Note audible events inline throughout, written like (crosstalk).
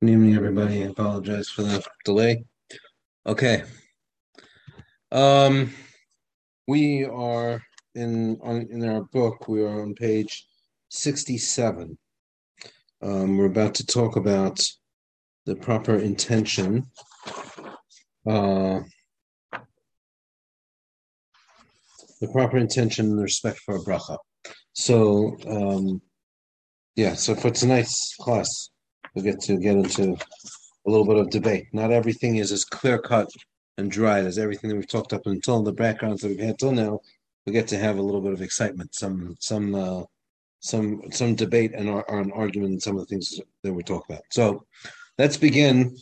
Good evening, everybody. I apologize for the delay. Okay. Um, we are in on in our book. We are on page sixty-seven. Um, we're about to talk about the proper intention. Uh, the proper intention and respect for a bracha. So, um, yeah. So for tonight's class we get to get into a little bit of debate. Not everything is as clear cut and dry as everything that we've talked up until the backgrounds that we've had till now. We get to have a little bit of excitement, some some uh, some some debate and or, argument in some of the things that we talk about. So let's begin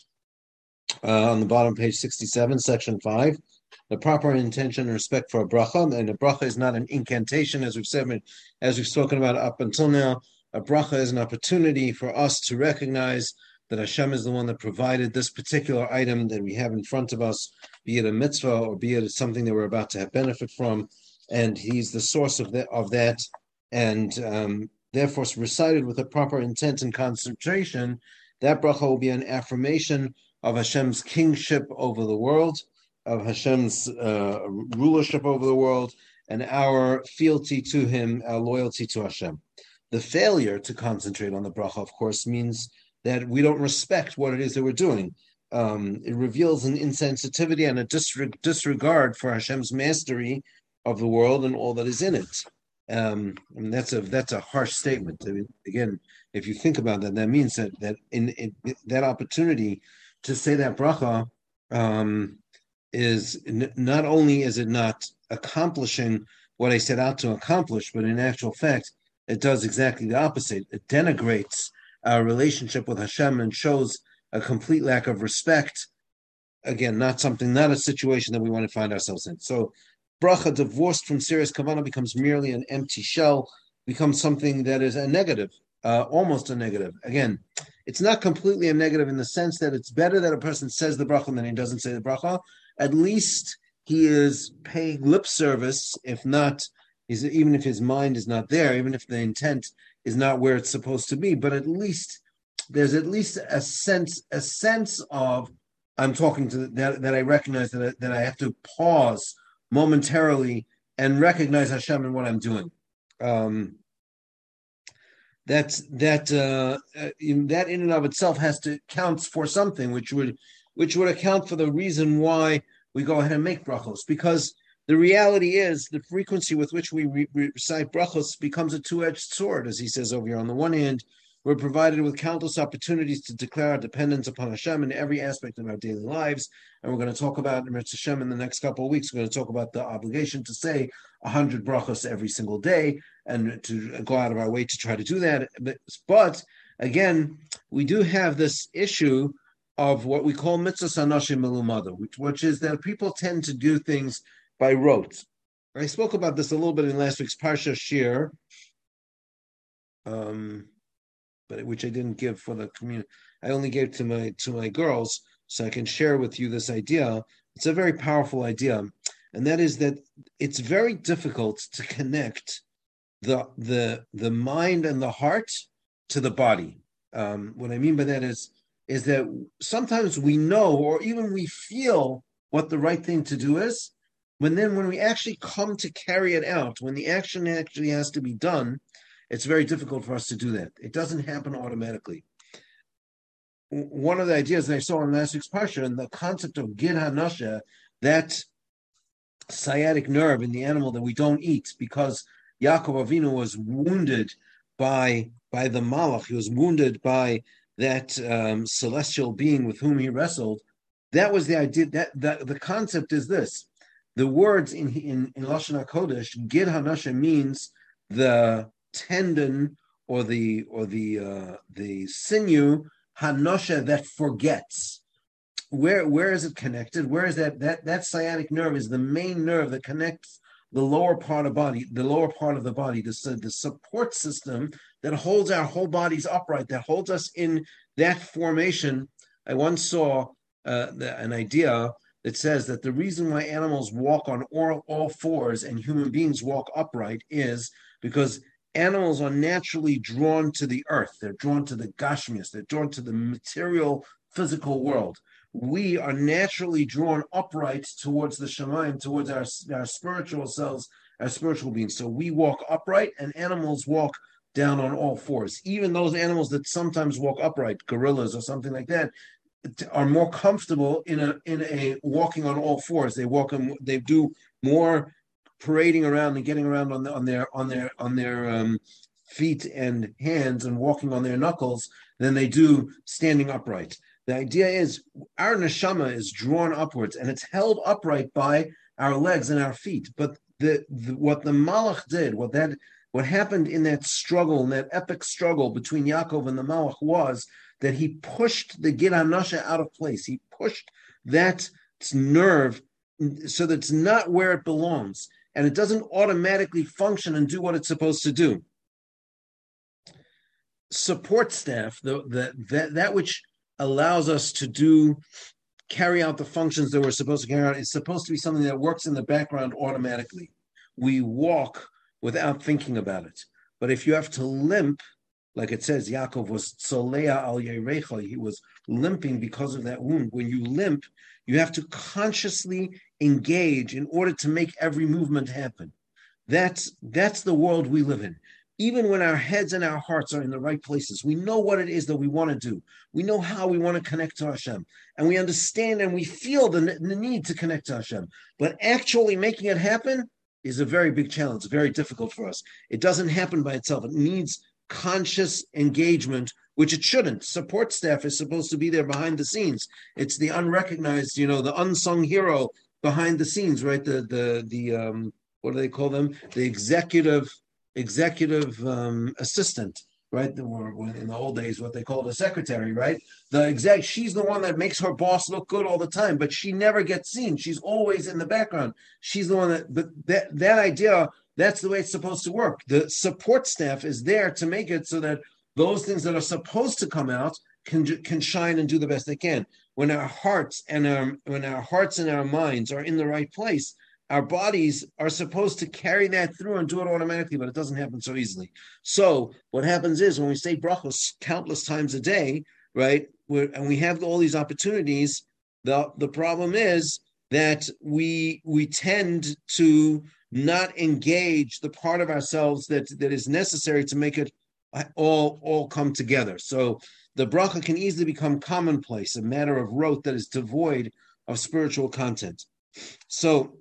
uh, on the bottom page sixty-seven, section five. The proper intention and respect for a bracha, and a bracha is not an incantation, as we've said, as we've spoken about up until now a bracha is an opportunity for us to recognize that Hashem is the one that provided this particular item that we have in front of us, be it a mitzvah or be it something that we're about to have benefit from, and He's the source of that. Of that and um, therefore, recited with a proper intent and concentration, that bracha will be an affirmation of Hashem's kingship over the world, of Hashem's uh, rulership over the world, and our fealty to Him, our loyalty to Hashem. The failure to concentrate on the bracha, of course, means that we don't respect what it is that we're doing. Um, it reveals an insensitivity and a disregard for Hashem's mastery of the world and all that is in it. Um, and that's a that's a harsh statement. I mean, again, if you think about that, that means that that in, in that opportunity to say that bracha um, is n- not only is it not accomplishing what I set out to accomplish, but in actual fact, it does exactly the opposite. It denigrates our relationship with Hashem and shows a complete lack of respect. Again, not something, not a situation that we want to find ourselves in. So, bracha divorced from serious kavana becomes merely an empty shell, becomes something that is a negative, uh, almost a negative. Again, it's not completely a negative in the sense that it's better that a person says the bracha than he doesn't say the bracha. At least he is paying lip service, if not is even if his mind is not there, even if the intent is not where it's supposed to be, but at least there's at least a sense a sense of I'm talking to that that I recognize that I, that I have to pause momentarily and recognize Hashem in what I'm doing. Um, that uh, uh that in and of itself has to counts for something, which would which would account for the reason why we go ahead and make brachos because the reality is the frequency with which we re- recite brachos becomes a two-edged sword, as he says over here. On the one hand, we're provided with countless opportunities to declare our dependence upon Hashem in every aspect of our daily lives. And we're going to talk about Mitzvah Hashem in the next couple of weeks. We're going to talk about the obligation to say 100 brachos every single day and to go out of our way to try to do that. But, but again, we do have this issue of what we call mitzvas anashim melumada, which, which is that people tend to do things by rote. I spoke about this a little bit in last week's Parsha Shiur, um, but which I didn't give for the community. I only gave to my to my girls, so I can share with you this idea. It's a very powerful idea, and that is that it's very difficult to connect the the the mind and the heart to the body. Um, what I mean by that is is that sometimes we know or even we feel what the right thing to do is, when then when we actually come to carry it out, when the action actually has to be done, it's very difficult for us to do that. It doesn't happen automatically. One of the ideas that I saw in last week's parsha, and the concept of gid hanasha, that sciatic nerve in the animal that we don't eat, because Yaakov Avinu was wounded by by the malach, he was wounded by that um, celestial being with whom he wrestled. That was the idea. That, that the concept is this: the words in in, in Lashon Hakodesh, Gid Hanasha means the tendon or the or the uh, the sinew Hanasha that forgets. Where where is it connected? Where is that that that sciatic nerve is the main nerve that connects the lower part of body, the lower part of the body, the, the support system that holds our whole bodies upright, that holds us in that formation. I once saw uh, the, an idea that says that the reason why animals walk on all, all fours and human beings walk upright is because animals are naturally drawn to the earth. They're drawn to the gashmias. They're drawn to the material, physical world. We are naturally drawn upright towards the Shemaim, towards our, our spiritual selves, our spiritual beings. So we walk upright, and animals walk down on all fours. Even those animals that sometimes walk upright, gorillas or something like that, are more comfortable in a in a walking on all fours. They walk and they do more parading around and getting around on, the, on their on their on their um, feet and hands and walking on their knuckles than they do standing upright. The idea is our neshama is drawn upwards and it's held upright by our legs and our feet. But the, the what the Malach did, what that what happened in that struggle, in that epic struggle between Yaakov and the Malach was that he pushed the Gid Hanasha out of place. He pushed that nerve so that it's not where it belongs and it doesn't automatically function and do what it's supposed to do. Support staff, the, the, that, that which allows us to do carry out the functions that we're supposed to carry out is supposed to be something that works in the background automatically. We walk without thinking about it. But if you have to limp, like it says, Yaakov was Solea al Yerecha, he was limping because of that wound. When you limp, you have to consciously engage in order to make every movement happen. That's that's the world we live in. Even when our heads and our hearts are in the right places, we know what it is that we want to do. We know how we want to connect to Hashem, and we understand and we feel the, the need to connect to Hashem. But actually making it happen is a very big challenge, very difficult for us. It doesn't happen by itself. It needs conscious engagement, which it shouldn't. Support staff is supposed to be there behind the scenes. It's the unrecognized, you know, the unsung hero behind the scenes, right? The the the um, what do they call them? The executive executive um, assistant, right? The, in the old days, what they called a secretary, right? The exec, she's the one that makes her boss look good all the time, but she never gets seen. She's always in the background. She's the one that, but that that idea that's the way it's supposed to work. The support staff is there to make it so that those things that are supposed to come out can can shine and do the best they can. When our hearts and our when our hearts and our minds are in the right place, our bodies are supposed to carry that through and do it automatically, but it doesn't happen so easily. So what happens is when we say brachos countless times a day, right? and we have all these opportunities. The the problem is that we we tend to not engage the part of ourselves that that is necessary to make it all all come together. So the bracha can easily become commonplace, a matter of rote that is devoid of spiritual content. So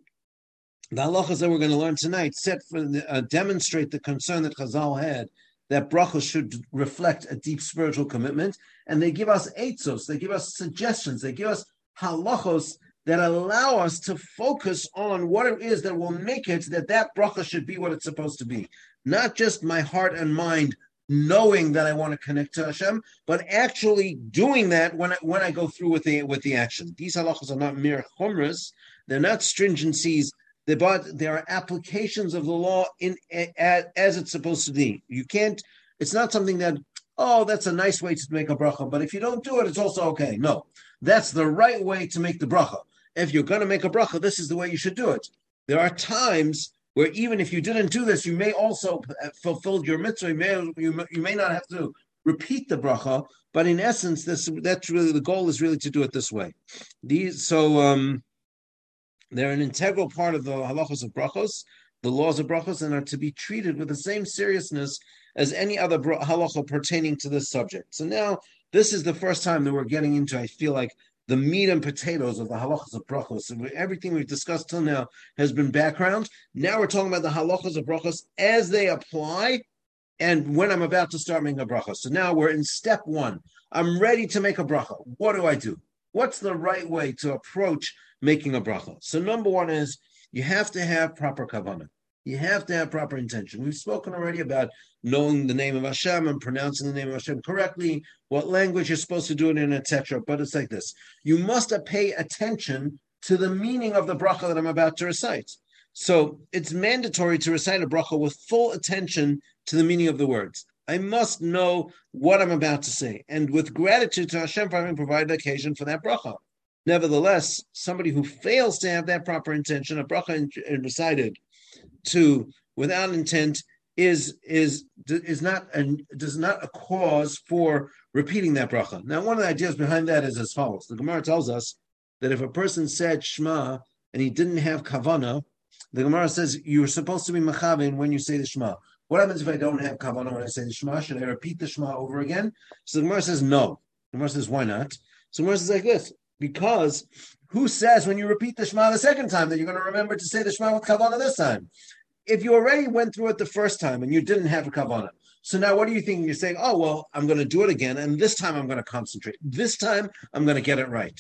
the halachas that we're going to learn tonight set for uh, demonstrate the concern that Chazal had that bracha should reflect a deep spiritual commitment, and they give us eitzos, they give us suggestions, they give us halachos that allow us to focus on what it is that will make it that that bracha should be what it's supposed to be. Not just my heart and mind knowing that I want to connect to Hashem, but actually doing that when I, when I go through with the with the action. These halachas are not mere chumras; they're not stringencies. They're, but they are applications of the law in as, as it's supposed to be. You can't. It's not something that oh, that's a nice way to make a bracha, but if you don't do it, it's also okay. No, that's the right way to make the bracha if you're going to make a bracha, this is the way you should do it. There are times where even if you didn't do this, you may also fulfill your mitzvah. You may, you, you may not have to repeat the bracha, but in essence, this that's really the goal is really to do it this way. These so um, they're an integral part of the halachos of brachos, the laws of brachos, and are to be treated with the same seriousness as any other halacha pertaining to this subject. So now this is the first time that we're getting into. I feel like the meat and potatoes of the halachas of brachos. Everything we've discussed till now has been background. Now we're talking about the halachas of brachos as they apply and when I'm about to start making a bracha. So now we're in step one. I'm ready to make a bracha. What do I do? What's the right way to approach making a bracha? So number one is you have to have proper kavanah. You have to have proper intention. We've spoken already about knowing the name of Hashem and pronouncing the name of Hashem correctly, what language you're supposed to do it in, etc. But it's like this: you must uh, pay attention to the meaning of the bracha that I'm about to recite. So it's mandatory to recite a bracha with full attention to the meaning of the words. I must know what I'm about to say, and with gratitude to Hashem for having provided occasion for that bracha. Nevertheless, somebody who fails to have that proper intention, a bracha and recited to without intent is is is not and does not a cause for repeating that bracha. Now, one of the ideas behind that is as follows: the Gemara tells us that if a person said Shema and he didn't have kavana, the Gemara says you're supposed to be machavin when you say the Shema. What happens if I don't have kavana when I say the Shema? Should I repeat the Shema over again? So the Gemara says no. The Gemara says why not? So the Gemara says like this: because who says when you repeat the Shema the second time that you're going to remember to say the Shema with kavana this time? if you already went through it the first time and you didn't have a kavanah, so now what are you thinking? You're saying, oh, well, I'm going to do it again, and this time I'm going to concentrate. This time I'm going to get it right.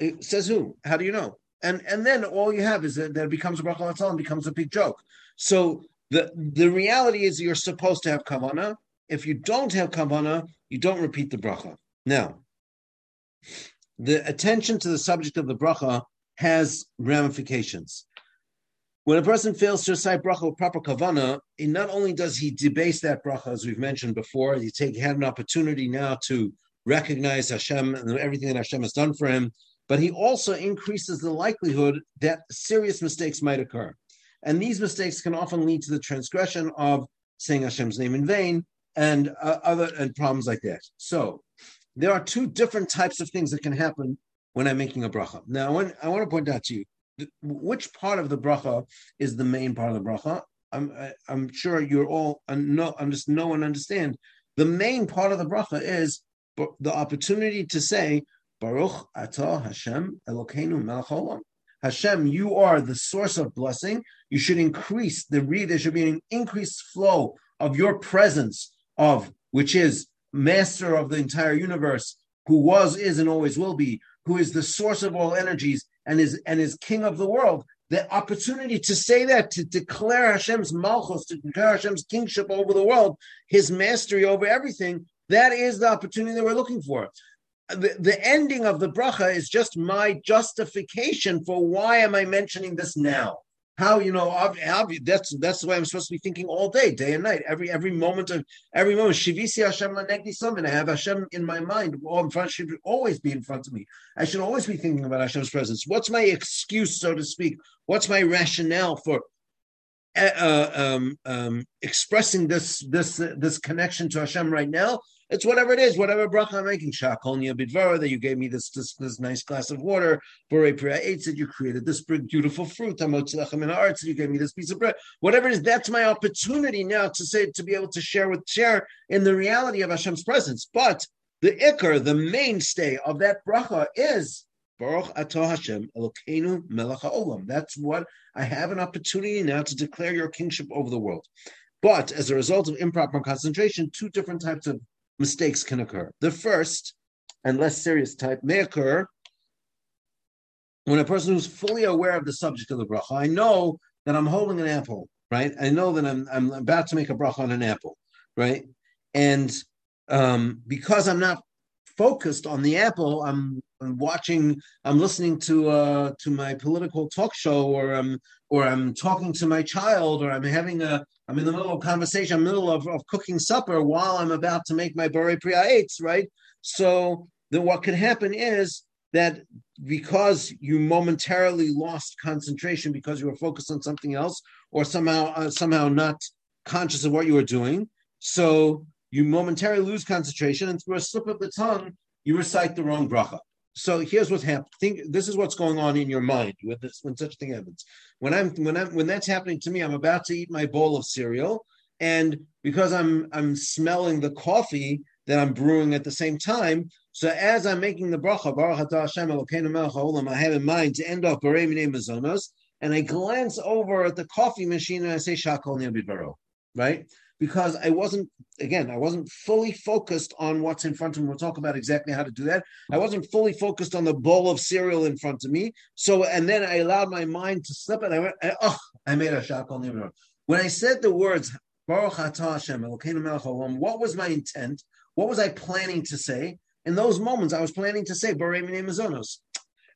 It says who? How do you know? And and then all you have is that, that it becomes a bracha and becomes a big joke. So the the reality is you're supposed to have kavana. If you don't have kavana, you don't repeat the bracha. Now, the attention to the subject of the bracha has ramifications. When a person fails to recite bracha with proper kavana, not only does he debase that bracha, as we've mentioned before, he take had an opportunity now to recognize Hashem and everything that Hashem has done for him, but he also increases the likelihood that serious mistakes might occur. And these mistakes can often lead to the transgression of saying Hashem's name in vain and uh, other and problems like that. So there are two different types of things that can happen when I'm making a bracha. Now, I want, I want to point out to you which part of the bracha is the main part of the bracha? I'm I, i am sure you're all uh, know just know and understand. The main part of the bracha is the opportunity to say Baruch Atah Hashem Elokeinu Melech Olam. Hashem, you are the source of blessing. You should increase the read. There should be an increased flow of your presence of which is master of the entire universe, who was, is, and always will be, who is the source of all energies and is and is king of the world, the opportunity to say that, to declare Hashem's malchus, to declare Hashem's kingship over the world, his mastery over everything, that is the opportunity that we're looking for. The, the ending of the bracha is just my justification for why am I mentioning this now? How you know that's that's the way I'm supposed to be thinking all day, day and night, every every moment of every moment. Shivisi Hashem lanegdi something. I have Hashem in my mind. All in front should always be in front of me. I should always be thinking about Hashem's presence. What's my excuse, so to speak? What's my rationale for uh, uh um, um, expressing this this uh, this connection to Hashem right now? It's whatever it is, whatever bracha I'm making. Shakolnia bidvara that you gave me this, this this nice glass of water. Borei pri ha'eitz that you created this beautiful fruit. Hamotzlechem in that you gave me this piece of bread. Whatever it is, that's my opportunity now to say to be able to share with share in the reality of Hashem's presence. But the ikar, the mainstay of that bracha is Baruch Atah Hashem Elokeinu Melech Haolam. That's what I have an opportunity now to declare your kingship over the world. But as a result of improper concentration, two different types of mistakes can occur. The first and less serious type may occur when a person who's fully aware of the subject of the bracha. I know that I'm holding an apple, right? I know that I'm, I'm about to make a bracha on an apple, right? And um, because I'm not focused on the apple, I'm, I'm watching, I'm listening to uh, to my political talk show, or I'm or I'm talking to my child, or I'm having a I'm in the middle of conversation, I'm in the middle of, of cooking supper while I'm about to make my Borei Priya right? So then what could happen is that because you momentarily lost concentration because you were focused on something else or somehow uh, somehow not conscious of what you were doing, so you momentarily lose concentration and through a slip of the tongue, you recite the wrong bracha. So here's what's happening. Think this is what's going on in your mind with this when such a thing happens. When I'm when I'm when that's happening to me, I'm about to eat my bowl of cereal, and because I'm I'm smelling the coffee that I'm brewing at the same time. So as I'm making the bracha, Baruch Hashem Elokeinu Melech Haolam, I have in mind to end off Borei Minei Mazonos, and I glance over at the coffee machine and I say Shakol Baro, right? Because I wasn't, again, I wasn't fully focused on what's in front of me. We'll talk about exactly how to do that. I wasn't fully focused on the bowl of cereal in front of me. So, and then I allowed my mind to slip and I went, oh, I made a shakal nivra. When I said the words, Baruch Hashem, what was my intent? What was I planning to say? In those moments, I was planning to say, Borei Minei Mazonos.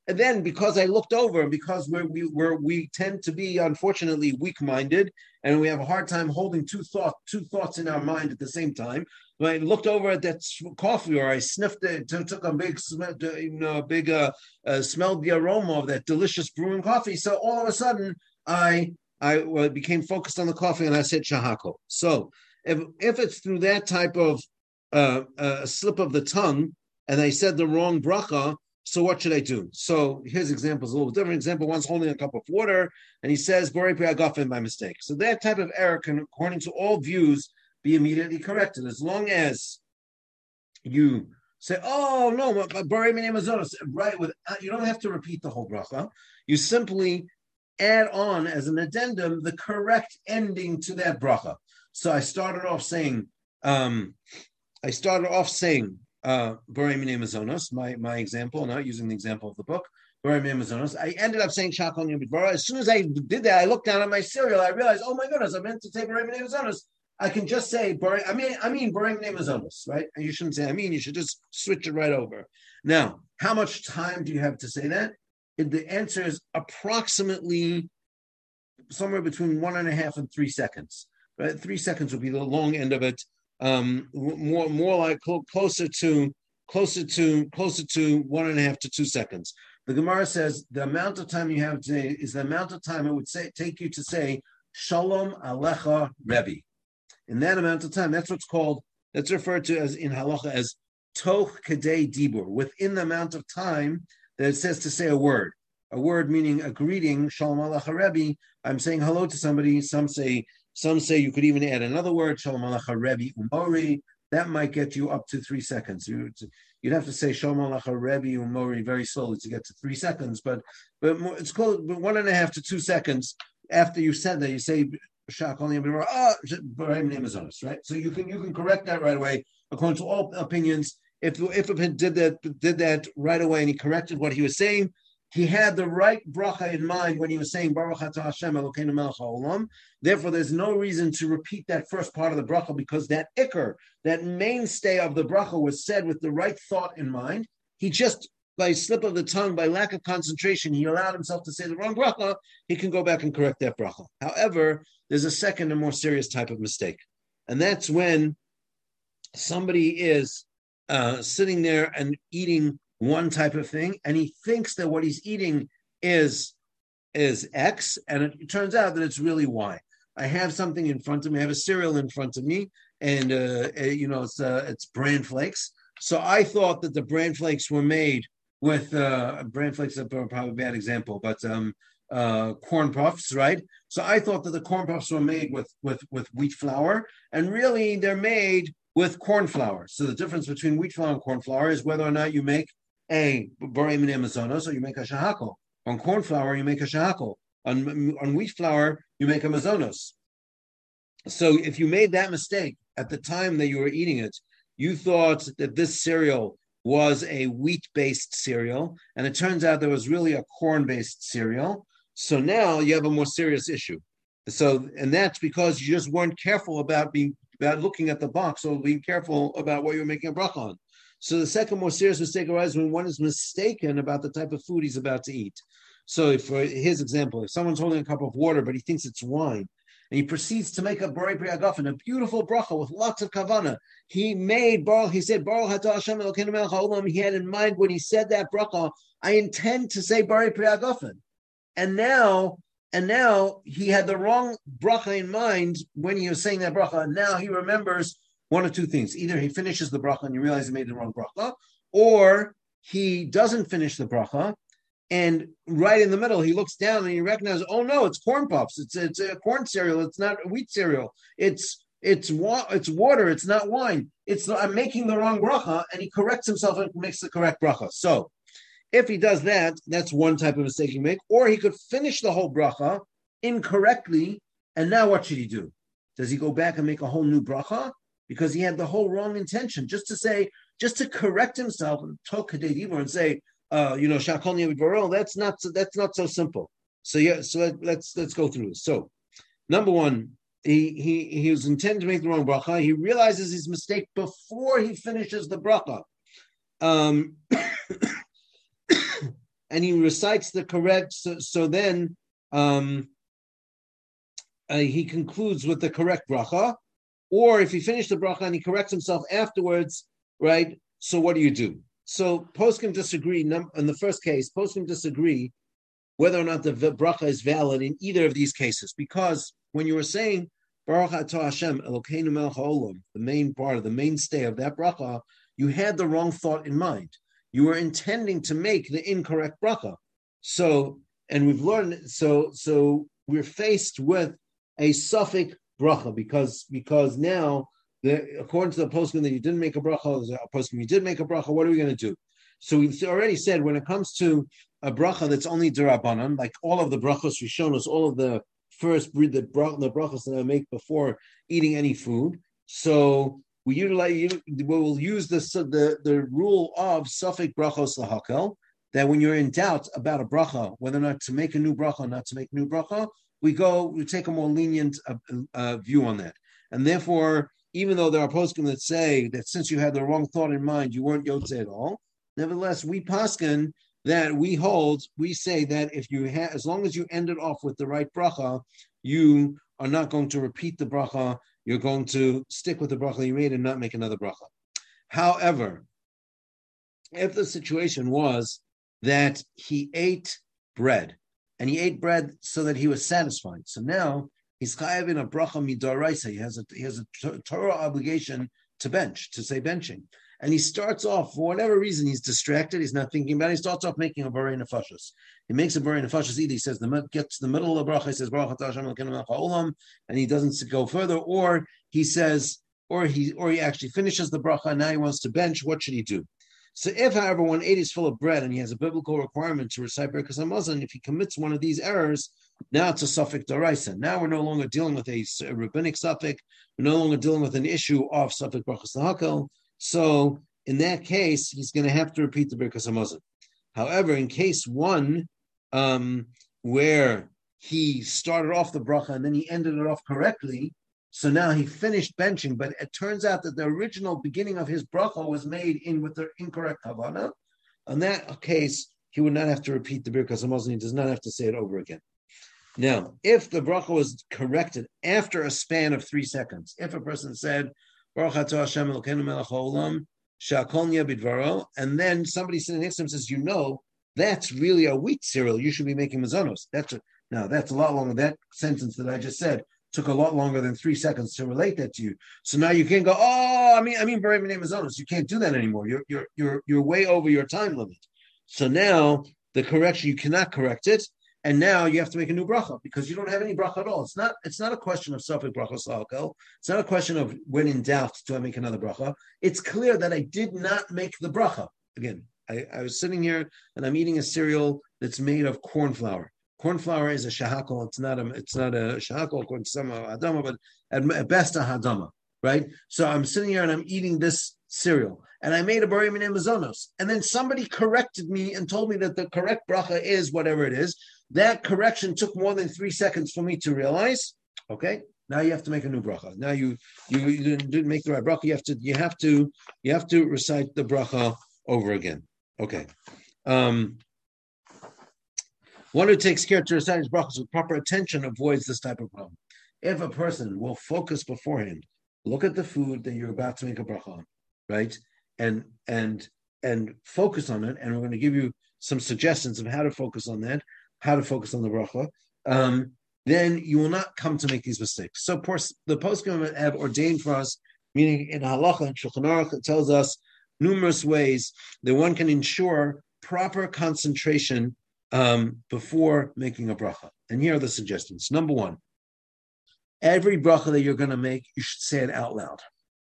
And then because I looked over and because we're, we we we tend to be unfortunately weak-minded and we have a hard time holding two thought two thoughts in our mind at the same time. When I looked over at that coffee or I sniffed it, took a big you know big uh, uh, smelled the aroma of that delicious brewing coffee. So all of a sudden I I became focused on the coffee and I said shahako. So if if it's through that type of uh, uh, slip of the tongue and I said the wrong bracha, so what should I do? So his example is a little different. Example: one's holding a cup of water and he says "Borei Priagafin" by mistake. So that type of error can, according to all views, be immediately corrected as long as you say, "Oh no, Borei Minei Mazonos," right? With uh, you don't have to repeat the whole bracha. You simply add on as an addendum the correct ending to that bracha. So I started off saying, um, I started off saying uh Mazonos, my my example, not using the example of the book. I ended up saying Shakon Yom As soon as I did that, I looked down at my cereal. I realized, oh my goodness, I meant to say Barim Mazonos. I can just say I mean, I mean Barim Mazonos, right? And you shouldn't say I mean. You should just switch it right over. Now, how much time do you have to say that? the answer is approximately somewhere between one and a half and three seconds. Right, three seconds would be the long end of it. Um, more, more like cl- closer to, closer to, closer to one and a half to two seconds. The Gemara says the amount of time you have today is the amount of time it would say take you to say Shalom Alecha Rebbe. In that amount of time, that's what's called. That's referred to as in halacha as toch kadei dibur. Within the amount of time that it says to say a word. A word meaning a greeting, Shalom Alecha Rebbe. I'm saying hello to somebody. Some say some say you could even add another word, Shalom Alecha Rebbe Umori. That might get you up to three seconds. You'd have to say Shalom Alecha Rebbe Umori very slowly to get to three seconds, but but it's called one and a half to two seconds after you said that. You say Shak only ah, right? So you can you can correct that right away according to all opinions if if did that did that right away and he corrected what he was saying, he had the right bracha in mind when he was saying Baruch Atah Hashem Elokeinu Melech Haolam. Therefore, there's no reason to repeat that first part of the bracha because that ikar, that mainstay of the bracha, was said with the right thought in mind. He just by slip of the tongue, by lack of concentration, he allowed himself to say the wrong bracha. He can go back and correct that bracha. However, there's a second and more serious type of mistake, and that's when somebody is uh, sitting there and eating one type of thing, and he thinks that what he's eating is is X, and it turns out that it's really Y. I have something in front of me. I have a cereal in front of me, and uh, uh you know it's uh, it's bran flakes. So I thought that the bran flakes were made with uh, bran flakes are probably a bad example, but um, uh, corn puffs, right? So I thought that the corn puffs were made with with with wheat flour, and really they're made with corn flour. So the difference between wheat flour and corn flour is whether or not you make a borim amazonos or you make a shahako. On corn flour, you make a shahako. On, on wheat flour, you make a mazonos. So if you made that mistake at the time that you were eating it, you thought that this cereal was a wheat-based cereal, and it turns out there was really a corn-based cereal. So now you have a more serious issue. So, and that's because you just weren't careful about being about looking at the box or being careful about what you're making a bracha on. So the second more serious mistake arises when one is mistaken about the type of food he's about to eat. So for his example, if someone's holding a cup of water but he thinks it's wine, and he proceeds to make a Borei Priagafen, a beautiful bracha with lots of kavana. He made Baruch, he said, Baruch Hata Hashem Elokeinu He had in mind when he said that bracha, I intend to say Borei Priagafen. And now and now he had the wrong bracha in mind when he was saying that bracha. Now he remembers one of two things. Either he finishes the bracha and you realize he made the wrong bracha, or he doesn't finish the bracha. And right in the middle, he looks down and he recognizes, oh no, it's corn puffs. It's it's a corn cereal. It's not wheat cereal. It's it's wa- it's water. It's not wine. It's I'm making the wrong bracha, and he corrects himself and makes the correct bracha. So if he does that, that's one type of mistake he make. Or he could finish the whole bracha incorrectly, and now what should he do? Does he go back and make a whole new bracha because he had the whole wrong intention? Just to say, just to correct himself and talk and say, uh, you know, shakol That's not so, that's not so simple. So yeah, so let's let's go through this. So, number one, he he he was intended to make the wrong bracha. He realizes his mistake before he finishes the bracha. Um, (coughs) and he recites the correct. So, so then um, uh, he concludes with the correct bracha, or if he finished the bracha and he corrects himself afterwards, right? So what do you do? So poskim disagree. In the first case, poskim disagree whether or not the bracha is valid in either of these cases. Because when you were saying Baruch Atah Hashem Elokeinu Melech the main part of the mainstay of that bracha, you had the wrong thought in mind. You were intending to make the incorrect bracha. So, and we've learned so so we're faced with a safek bracha because because now the, according to the postscript that you didn't make a bracha, a you did make a bracha. What are we going to do? So we've already said when it comes to a bracha that's only derabanan, like all of the brachos us all of the first the, brach, the brachos that I make before eating any food. So we utilize we will use the the, the rule of safek brachos lahakel that when you're in doubt about a bracha, whether or not to make a new bracha or not to make new bracha, we go we take a more lenient uh, uh, view on that, and therefore even though there are poskim that say that since you had the wrong thought in mind, you weren't yotze at all. Nevertheless, we paskin that we hold, we say that if you have, as long as you end it off with the right bracha, you are not going to repeat the bracha. You're going to stick with the bracha you made and not make another bracha. However, if the situation was that he ate bread and he ate bread so that he was satisfied, so now he's chayav in a bracha midoraisa. He has a he has a Torah obligation to bench to say benching and he starts off for whatever reason he's distracted. He's not thinking about. it. He starts off making a baray nefashos. He makes a baray nefashos. Either he says the gets to the middle of the bracha. He says baruch olam, and he doesn't go further, or he says, or he or he actually finishes the bracha. And now he wants to bench. What should he do? So if, however, one ate is full of bread and he has a biblical requirement to recite Birkas Hamazon, if he commits one of these errors, now it's a safek deraisa. Now we're no longer dealing with a, rabbinic safek. We're no longer dealing with an issue of safek brachas lahakel. So in that case, he's going to have to repeat the Birkas Hamazon. However, in case one, um, where he started off the bracha and then he ended it off correctly, so now he finished benching, but it turns out that the original beginning of his bracha was made in with the incorrect kavana. In that case, he would not have to repeat the Birkas Hamazon. He does not have to say it over again. Now, if the bracha was corrected after a span of three seconds, if a person said, Baruch Hashem Melech and then somebody sitting next to him says, "You know, that's really a wheat cereal. You should be making mazonos." That's a, now that's a lot longer. That sentence that I just said took a lot longer than three seconds to relate that to you. So now you can't go, "Oh, I mean, I mean, name mazonos." You can't do that anymore. You're you're you're you're way over your time limit. So now the correction you cannot correct it and now you have to make a new bracha because you don't have any bracha at all. It's not. It's not a question of safek bracha salkel. It's not a question of when in doubt do I make another bracha. It's clear that I did not make the bracha. Again, I, I was sitting here and I'm eating a cereal that's made of corn flour. Corn flour is a shahakol. It's not a. It's not a shahakol according to some hadama, but at, best a hadama, right? So I'm sitting here and I'm eating this cereal, and I made a bari min mazonos, and then somebody corrected me and told me that the correct bracha is whatever it is. That correction took more than three seconds for me to realize. Okay, now you have to make a new bracha. Now you you, you didn't make the right bracha. You have to you have to you have to recite the bracha over again. Okay. Um, one who takes care to recite his brachas with proper attention avoids this type of problem. If a person will focus beforehand, look at the food that you're about to make a bracha on, right, and and and focus on it, and we're going to give you some suggestions of how to focus on that how to focus on the bracha, um, then you will not come to make these mistakes. So, the poskim have ordained for us, meaning in halacha and shulchan aruch, it tells us numerous ways that one can ensure proper concentration um, before making a bracha. And here are the suggestions. Number one, every bracha that you're going to make, you should say it out loud.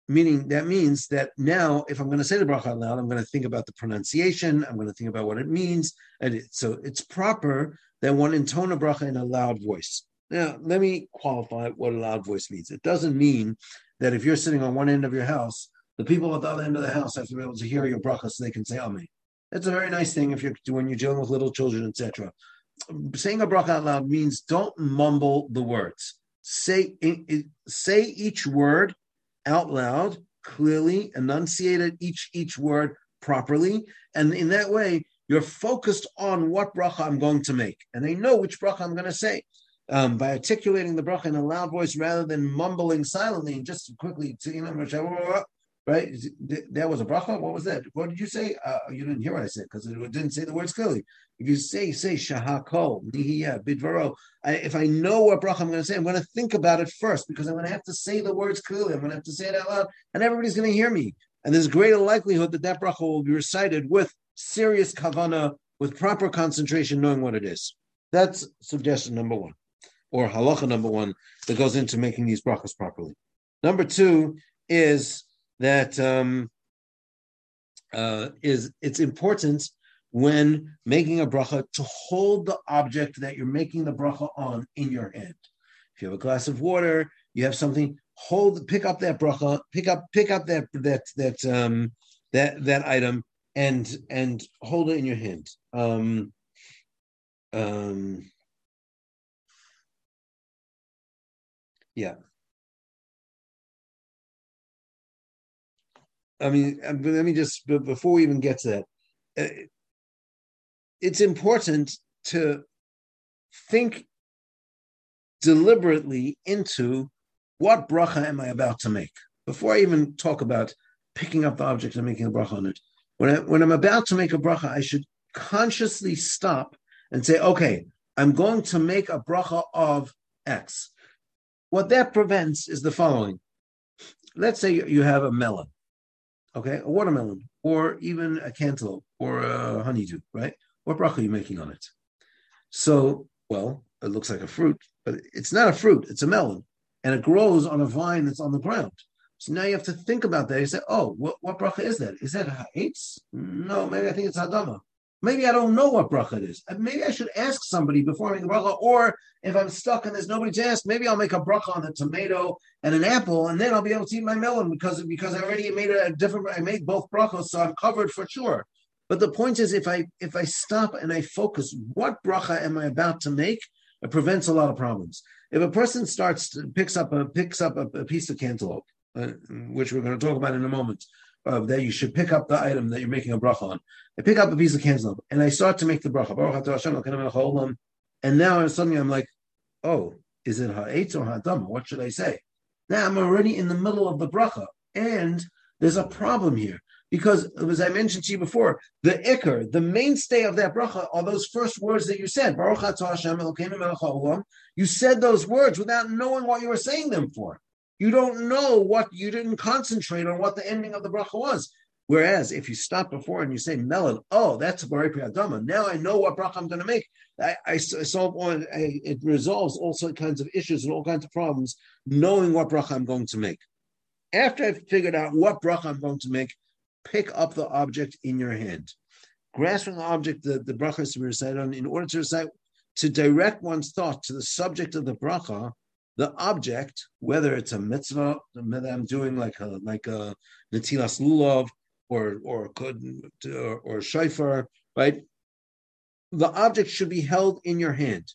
Meaning that means that now, if I'm going to say the bracha out loud, I'm going to think about the pronunciation. I'm going to think about what it means, and it, so it's proper that one intone a bracha in a loud voice. Now, let me qualify what a loud voice means. It doesn't mean that if you're sitting on one end of your house, the people at the other end of the house have to be able to hear your bracha so they can say Amen. That's a very nice thing if you're when you're dealing with little children, etc. Saying a bracha out loud means don't mumble the words. Say say each word out loud, clearly, enunciated each each word properly, and in that way you're focused on what bracha I'm going to make, and they know which bracha I'm going to say. Um, by articulating the bracha in a loud voice rather than mumbling silently and just quickly to you know right? That was a bracha. What was that? What did you say? Uh, you didn't hear what I said because it didn't say the words clearly. If you say say shahakol nihiya bidvaro, if I know what bracha I'm going to say, I'm going to think about it first because I'm going to have to say the words clearly. I'm going to have to say it out loud, and everybody's going to hear me. And there's greater likelihood that that bracha will be recited with serious kavana, with proper concentration, knowing what it is. That's suggestion number one, or halacha number one that goes into making these brachas properly. Number two is that um, uh, is it's important when making a bracha to hold the object that you're making the bracha on in your hand. If you have a glass of water, you have something. Hold, pick up that bracha, pick up, pick up that that that um that that item, and and hold it in your hand. Um, um, yeah. I mean, let me just before we even get to that, uh, it's important to think deliberately into what bracha am I about to make before I even talk about picking up the object and making a bracha on it. When I, when I'm about to make a bracha, I should consciously stop and say, okay, I'm going to make a bracha of X. What that prevents is the following. Let's say you have a melon okay, a watermelon, or even a cantaloupe, or a honeydew, right? What bracha are you making on it? So, well, it looks like a fruit, but it's not a fruit, it's a melon, and it grows on a vine that's on the ground. So now you have to think about that. You say, oh, what, what bracha is that? Is that ha'etz? No, maybe I think it's hadama. Maybe I don't know what bracha it is. Maybe I should ask somebody before I make a bracha. Or if I'm stuck and there's nobody to ask, maybe I'll make a bracha on the tomato and an apple, and then I'll be able to eat my melon because because I already made a different. I made both brachos, so I'm covered for sure. But the point is, if I if I stop and I focus, what bracha am I about to make? It prevents a lot of problems. If a person starts to, picks up a picks up a, a piece of cantaloupe, uh, which we're going to talk about in a moment, uh, that you should pick up the item that you're making a bracha on. I pick up a piece of cantaloupe and I start to make the bracha. And now suddenly I'm like, oh, is it ha'etz or ha'adama? What should I say? Now I'm already in the middle of the bracha, and there's a problem here because, as I mentioned to you before, the ikar, the mainstay of that bracha, are those first words that you said. You said those words without knowing what you were saying them for. You don't know what you didn't concentrate on what the ending of the bracha was. Whereas if you stop before and you say melon, oh, that's Bari Priyadama. Now I know what bracha I'm going to make. I, I, I solve one. it resolves all sorts kinds of issues and all kinds of problems, knowing what bracha I'm going to make. After I've figured out what bracha I'm going to make, pick up the object in your hand. Grasping the object that the bracha is to be recited on, in order to recite, to direct one's thought to the subject of the bracha, the object, whether it's a mitzvah that I'm doing like a like a netilas lulav or or or, or shofar, right? The object should be held in your hand.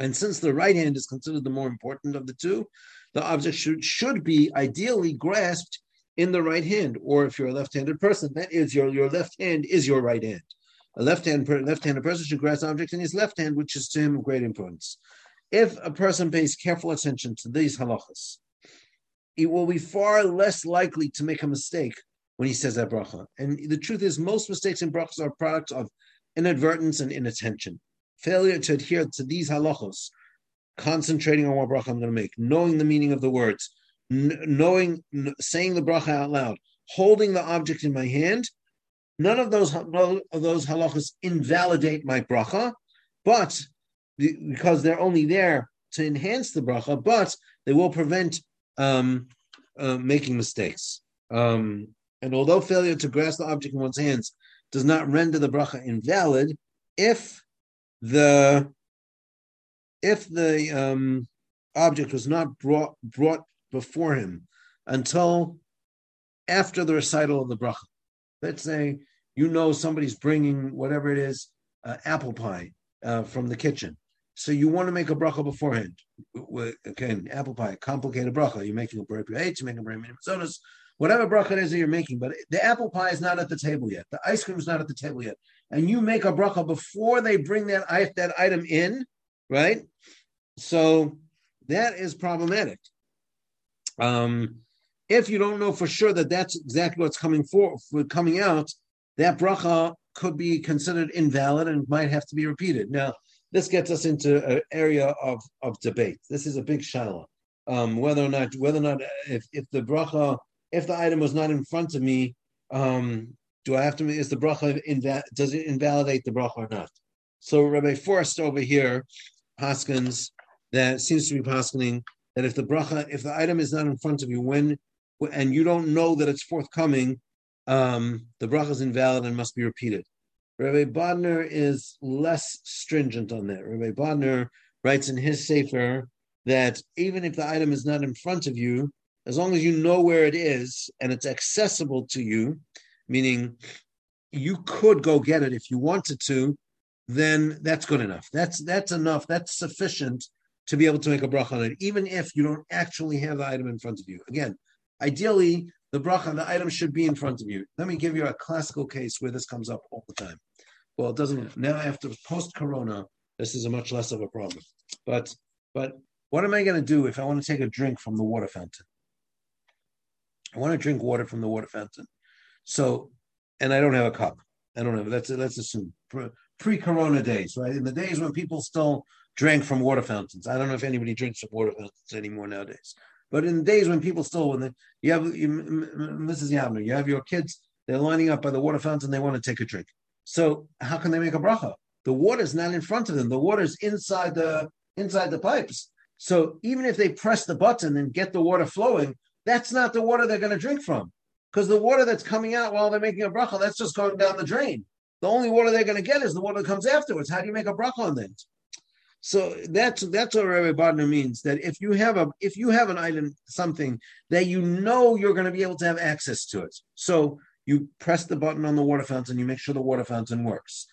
And since the right hand is considered the more important of the two, the object should, should be ideally grasped in the right hand. Or if you're a left-handed person, that is your, your left hand is your right hand. A left-hand left-handed person should grasp object in his left hand, which is to him of great importance. If a person pays careful attention to these halachas, it will be far less likely to make a mistake when he says that bracha. And the truth is, most mistakes in brachas are products of inadvertence and inattention. Failure to adhere to these halachos, concentrating on what bracha I'm going to make, knowing the meaning of the words, knowing, saying the bracha out loud, holding the object in my hand. None of those of those halachos invalidate my bracha, but because they're only there to enhance the bracha, but they will prevent um, uh, making mistakes. Um, and although failure to grasp the object in one's hands does not render the bracha invalid, if the if the um, object was not brought brought before him until after the recital of the bracha, let's say you know somebody's bringing whatever it is, uh, apple pie uh, from the kitchen, so you want to make a bracha beforehand. Again, apple pie, complicated bracha. You're making a bracha you're making a bracha whatever bracha it is that you're making. But the apple pie is not at the table yet. The ice cream is not at the table yet. And you make a bracha before they bring that, that item in, right? So that is problematic. Um, If you don't know for sure that that's exactly what's coming for, for coming out, that bracha could be considered invalid and might have to be repeated. Now, this gets us into an area of, of debate. This is a big shala. Um, whether or not whether or not if, if the bracha if the item was not in front of me, um, do I have to is the bracha inva- does it invalidate the bracha or not? So Rabbi Forst over here, paskens, that seems to be paskening that if the bracha, if the item is not in front of you when and you don't know that it's forthcoming, um, the bracha is invalid and must be repeated. Rabbi Bodner is less stringent on that. Rabbi Bodner writes in his sefer that even if the item is not in front of you, as long as you know where it is and it's accessible to you, meaning you could go get it if you wanted to, then that's good enough. That's that's enough. That's sufficient to be able to make a bracha on it, even if you don't actually have the item in front of you. Again, ideally, the bracha, the item should be in front of you. Let me give you a classical case where this comes up all the time. Well, it doesn't now after post-corona, this is a much less of a problem. But but what am I going to do if I want to take a drink from the water fountain? I want to drink water from the water fountain. So, and I don't have a cup. I don't have. Let's let's assume pre-corona days, right? In the days when people still drank from water fountains. I don't know if anybody drinks from water fountains anymore nowadays. But in the days when people still, when they, you have you, Mrs. Yavner, you have your kids, they're lining up by the water fountain, they want to take a drink. So how can they make a bracha? The water's not in front of them. The water's inside the inside the pipes. So even if they press the button and get the water flowing, that's not the water they're going to drink from. Because the water that's coming out while they're making a bracha, that's just going down the drain. The only water they're going to get is the water that comes afterwards. How do you make a bracha on that? So that's that's what Rabbi Bodner means. That if you have a if you have an item something that you know you're going to be able to have access to it, so you press the button on the water fountain, you make sure the water fountain works.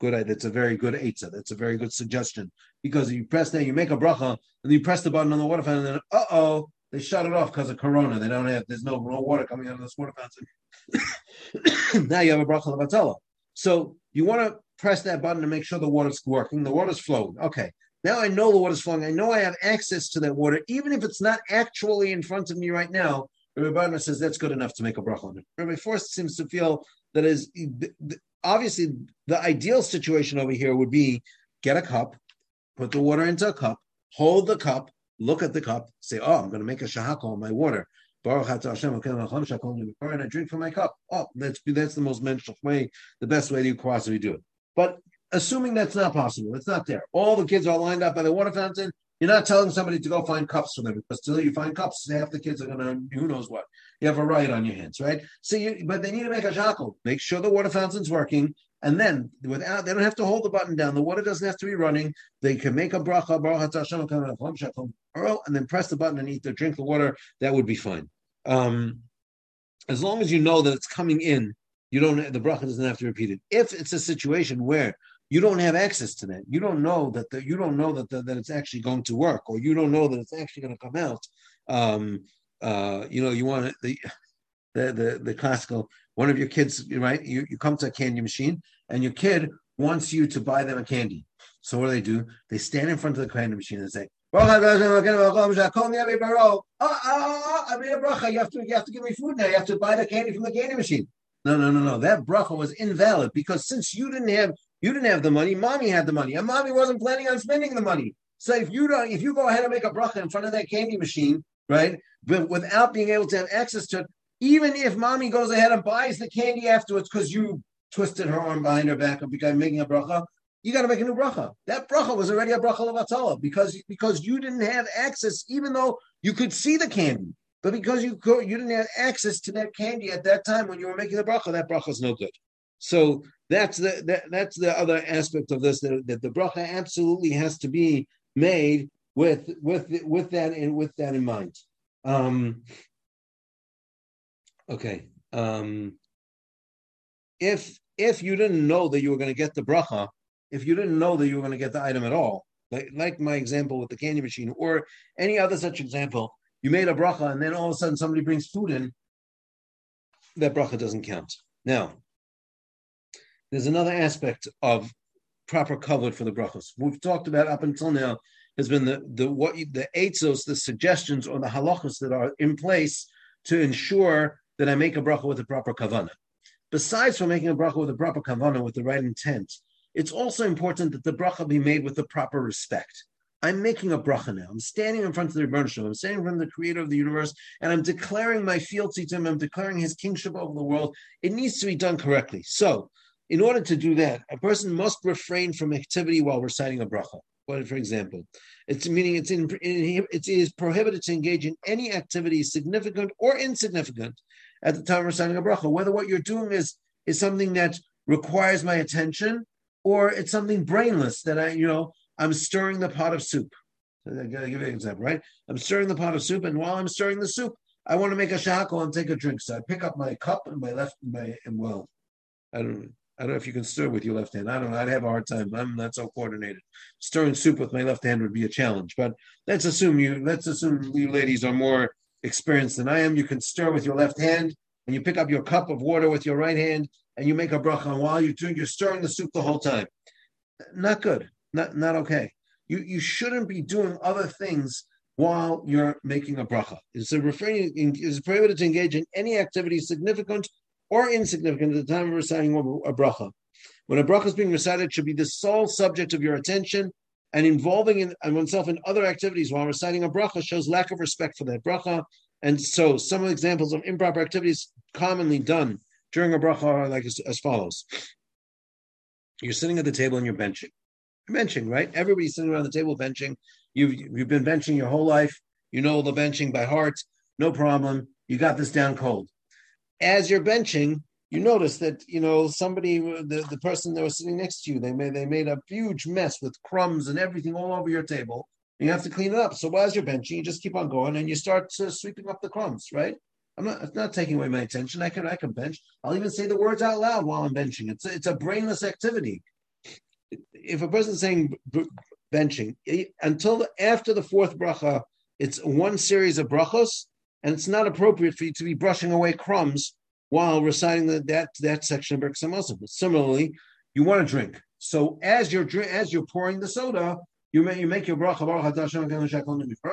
Good, that's a very good eitzah. That's a very good suggestion because you press that, you make a bracha, and you press the button on the water fountain, and uh oh, they shut it off because of corona. They don't have there's no, no water coming out of this water fountain. (coughs) now you have a bracha levatala. So you want to press that button to make sure the water's working. The water's flowing. Okay. Now I know the water's flowing. I know I have access to that water, even if it's not actually in front of me right now. Rabbi Bodner says that's good enough to make a bracha on it. Rabbi Forst seems to feel that is obviously the ideal situation over here would be get a cup, put the water into a cup, hold the cup, look at the cup, say, "Oh, I'm going to make a shehakol on my water." Baruch Hashem, and I drink from my cup. Oh, that's that's the most mental way, the best way you possibly do it. But assuming that's not possible, it's not there. All the kids are lined up by the water fountain. You're not telling somebody to go find cups for them because till you find cups, half the kids are gonna who knows what. You have a riot on your hands, right? So you, but they need to make a shehakol. Make sure the water fountain's working, and then without they don't have to hold the button down. The water doesn't have to be running. They can make a bracha, and then press the button and eat the drink the water. That would be fine. Um, as long as you know that it's coming in, you don't the bracha doesn't have to repeat it. If it's a situation where you don't have access to that, you don't know that the, you don't know that the, that it's actually going to work, or you don't know that it's actually going to come out. Um, uh, you know, you want the the the, the classical one of your kids, right? You, you come to a candy machine and your kid wants you to buy them a candy. So what do they do? They stand in front of the candy machine and say, oh, oh, oh, I made a bracha. You have to you have to give me food now. You have to buy the candy from the candy machine. No, no, no, no. That bracha was invalid because since you didn't have you didn't have the money, mommy had the money, and mommy wasn't planning on spending the money. So if you don't, if you go ahead and make a bracha in front of that candy machine, right, but without being able to have access to it, even if mommy goes ahead and buys the candy afterwards because you twisted her arm behind her back and began making a bracha, you got to make a new bracha. That bracha was already a bracha levatala because because you didn't have access, even though you could see the candy, but because you you didn't have access to that candy at that time when you were making the bracha, that bracha is no good. So that's the that, that's the other aspect of this that, that the bracha absolutely has to be made with with with that in with that in mind. Um, Okay. Um, if if you didn't know that you were going to get the bracha, if you didn't know that you were going to get the item at all, like, like my example with the candy machine or any other such example, you made a bracha and then all of a sudden somebody brings food in, that bracha doesn't count. Now, there's another aspect of proper kavod for the brachas. We've talked about up until now has been the the what the eitzos, the suggestions or the halachas that are in place to ensure that I make a bracha with the proper kavana. Besides from making a bracha with the proper kavana with the right intent, it's also important that the bracha be made with the proper respect. I'm making a bracha now. I'm standing in front of the Rebbe I'm standing in front of the creator of the universe, and I'm declaring my fealty to him. I'm declaring his kingship over the world. It needs to be done correctly. So, in order to do that, a person must refrain from activity while reciting a bracha. For example, it's meaning it's in, it is prohibited to engage in any activity significant or insignificant at the time of reciting a bracha. Whether what you're doing is is something that requires my attention, or it's something brainless that I, you know, I'm stirring the pot of soup. I'm going to give you an example, right? I'm stirring the pot of soup, and while I'm stirring the soup, I want to make a shehakol and take a drink. So I pick up my cup and my left, my and well, I don't, I don't know if you can stir with your left hand. I don't know. I'd have a hard time. I'm not so coordinated. Stirring soup with my left hand would be a challenge. But let's assume you, let's assume you ladies are more experienced than I am. You can stir with your left hand, and you pick up your cup of water with your right hand, and you make a bracha. And while you're doing, you're stirring the soup the whole time. Not good not not okay. You you shouldn't be doing other things while you're making a bracha. It's a refraining is prohibited to engage in any activity significant or insignificant at the time of reciting a bracha. When a bracha is being recited, it should be the sole subject of your attention, and involving in, oneself in other activities while reciting a bracha shows lack of respect for that bracha. And so, some examples of improper activities commonly done during a bracha are like as, as follows: You're sitting at the table and you're benching benching, right? Everybody's sitting around the table benching. You've you've been benching your whole life. You know the benching by heart. No problem. You got this down cold. As you're benching, you notice that you know somebody, the, the person that was sitting next to you, they made they made a huge mess with crumbs and everything all over your table. You have to clean it up. So as you're benching, you just keep on going and you start uh, sweeping up the crumbs, right? I'm not, it's not taking away my attention. I can, I can bench. I'll even say the words out loud while I'm benching. It's it's a brainless activity if a person is saying benching until after the fourth bracha, it's one series of brachos, and it's not appropriate for you to be brushing away crumbs while reciting the, that that section of Birkas Similarly, you want to drink. So as you're as you're pouring the soda, you make you make your bracha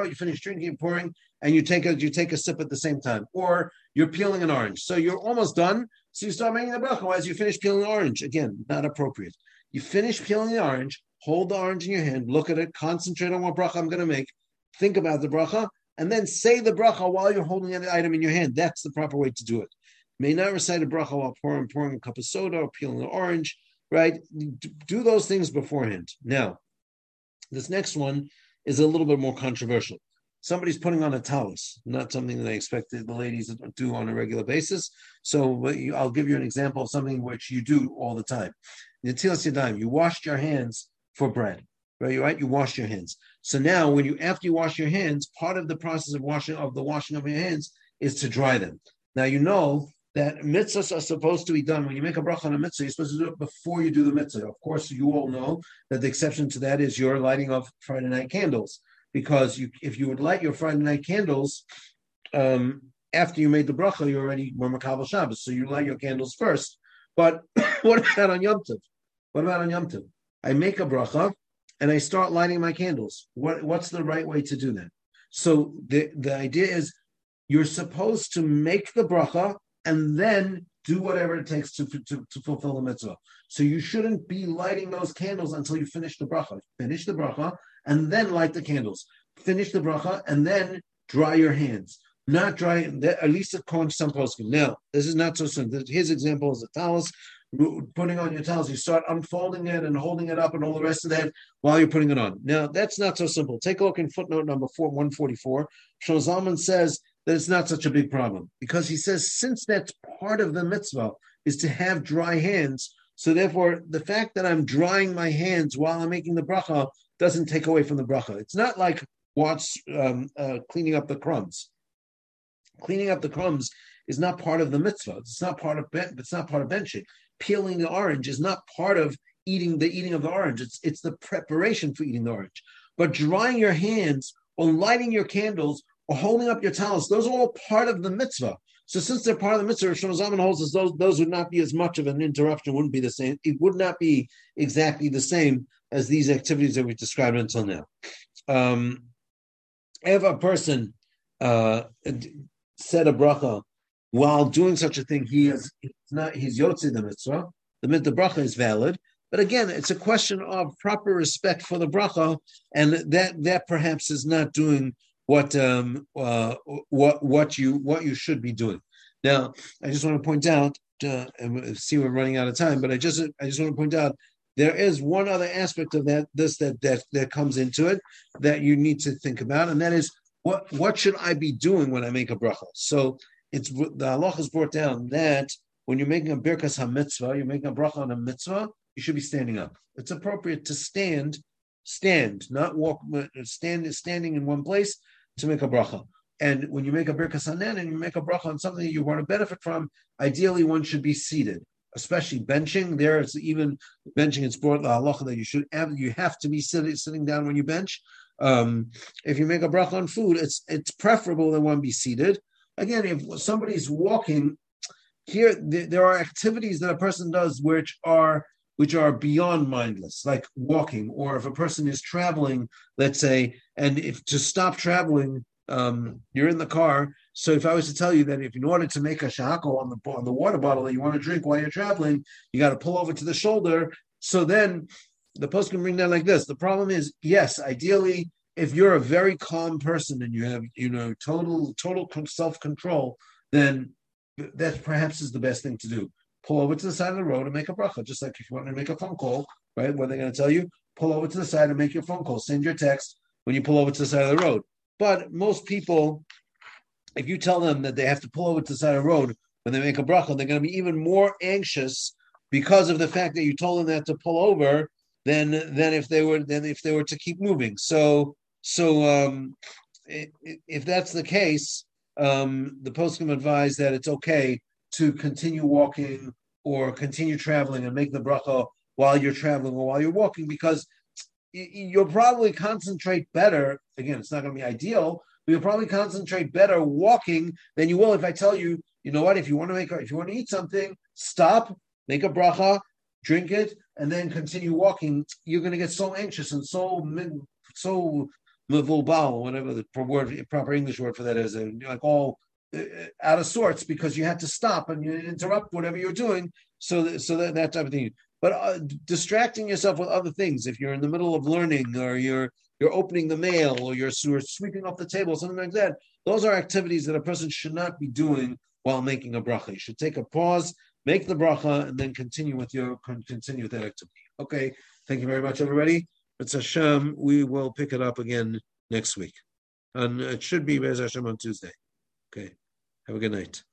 You finish drinking and pouring, and you take a you take a sip at the same time, or you're peeling an orange. So you're almost done. So you start making the bracha as you finish peeling the orange. Again, not appropriate. You finish peeling the orange, hold the orange in your hand, look at it, concentrate on what bracha I'm going to make, think about the bracha, and then say the bracha while you're holding the item in your hand. That's the proper way to do it. May not recite a bracha while pouring, pouring a cup of soda or peeling an orange, right? Do those things beforehand. Now, this next one is a little bit more controversial. Somebody's putting on a talus, not something that I expect the ladies to do on a regular basis. So I'll give you an example of something which you do all the time. Natilas Yadayim, you washed your hands for bread, right? Right? You washed your hands. So now, when you after you wash your hands, part of the process of washing of the washing of your hands is to dry them. Now you know that mitzvahs are supposed to be done when you make a bracha on a mitzvah. You're supposed to do it before you do the mitzvah. Of course, you all know that the exception to that is your lighting of Friday night candles, because you, if you would light your Friday night candles um, after you made the bracha, you already were makabel Shabbos, so you light your candles first. But (coughs) what about on Yom Tov? What about on Yom Tov? I make a bracha and I start lighting my candles. What, what's the right way to do that? So the, the idea is you're supposed to make the bracha and then do whatever it takes to, to, to fulfill the mitzvah. So you shouldn't be lighting those candles until you finish the bracha. Finish the bracha and then light the candles. Finish the bracha and then dry your hands. Not dry, at least according to some poskim. Now, this is not so simple. His example is a talus putting on your talus, you start unfolding it and holding it up and all the rest of that while you're putting it on. Now, that's not so simple. Take a look in footnote number four, 144. Shlomo says that it's not such a big problem because he says since that's part of the mitzvah is to have dry hands, so therefore the fact that I'm drying my hands while I'm making the bracha doesn't take away from the bracha. It's not like what's um, uh, cleaning up the crumbs. Cleaning up the crumbs is not part of the mitzvah. It's not part of ben, it's not part of benching peeling the orange is not part of eating the eating of the orange. It's it's the preparation for eating the orange. But drying your hands or lighting your candles holding up your towels, those are all part of the mitzvah. So since they're part of the mitzvah, Shlomo Zalman holds those those would not be as much of an interruption, wouldn't be the same. It would not be exactly the same as these activities that we've described until now. Um, if a person uh, said a bracha while doing such a thing, he is not he's yotzi the mitzvah. The the bracha is valid, but again, it's a question of proper respect for the bracha, and that that perhaps is not doing what um, uh, what what you what you should be doing. Now, I just want to point out, uh, and see we're running out of time, but I just I just want to point out there is one other aspect of that this that that that comes into it that you need to think about, and that is what what should I be doing when I make a bracha? So it's the halacha is brought down that when you're making a birkas hamitzvah, you're making a bracha on a mitzvah, you should be standing up. It's appropriate to stand, stand, not walk, stand, standing in one place to make a bracha. And when you make a birkas hanehenin and you make a bracha on something you want to benefit from, ideally one should be seated, especially benching. There, it's even benching. It's brought the halacha that you should have you have to be sitting sitting down when you bench. Um, if you make a bracha on food, it's it's preferable that one be seated. Again, if somebody's walking, here there are activities that a person does which are which are beyond mindless, like walking, or if a person is traveling, let's say, and if to stop traveling, um, you're in the car. So if I was to tell you that if in order to make a shehakol on the on the water bottle that you want to drink while you're traveling, you got to pull over to the shoulder. So then the poskim bring down like this. The problem is, yes, ideally, if you're a very calm person and you have you know total total self control, then that perhaps is the best thing to do pull over to the side of the road and make a bracha. Just like if you want to make a phone call, right? What are they going to tell you? Pull over to the side and make your phone call. Send your text when you pull over to the side of the road. But most people, if you tell them that they have to pull over to the side of the road when they make a bracha, they're going to be even more anxious because of the fact that you told them that to pull over than than if they were than if they were to keep moving. So so um, if that's the case, um, the poskim advise that it's okay to continue walking or continue traveling and make the bracha while you're traveling or while you're walking because you'll probably concentrate better. Again, it's not going to be ideal, but you'll probably concentrate better walking than you will if I tell you, you know what, if you want to make, if you want to eat something, stop, make a bracha, drink it, and then continue walking. You're going to get so anxious and so so mevulbal, whatever the word, proper English word for that is, like all uh, out of sorts because you had to stop and you interrupt whatever you're doing. So, that, so that, that type of thing. But uh, distracting yourself with other things, if you're in the middle of learning or you're you're opening the mail or you're, you're sweeping off the table, something like that, those are activities that a person should not be doing while making a bracha. You should take a pause, make the bracha, and then continue with your continue with that activity. Okay, thank you very much, everybody. It's Hashem. We will pick it up again next week, and it should be Bez Hashem on Tuesday. Okay. Have a good night.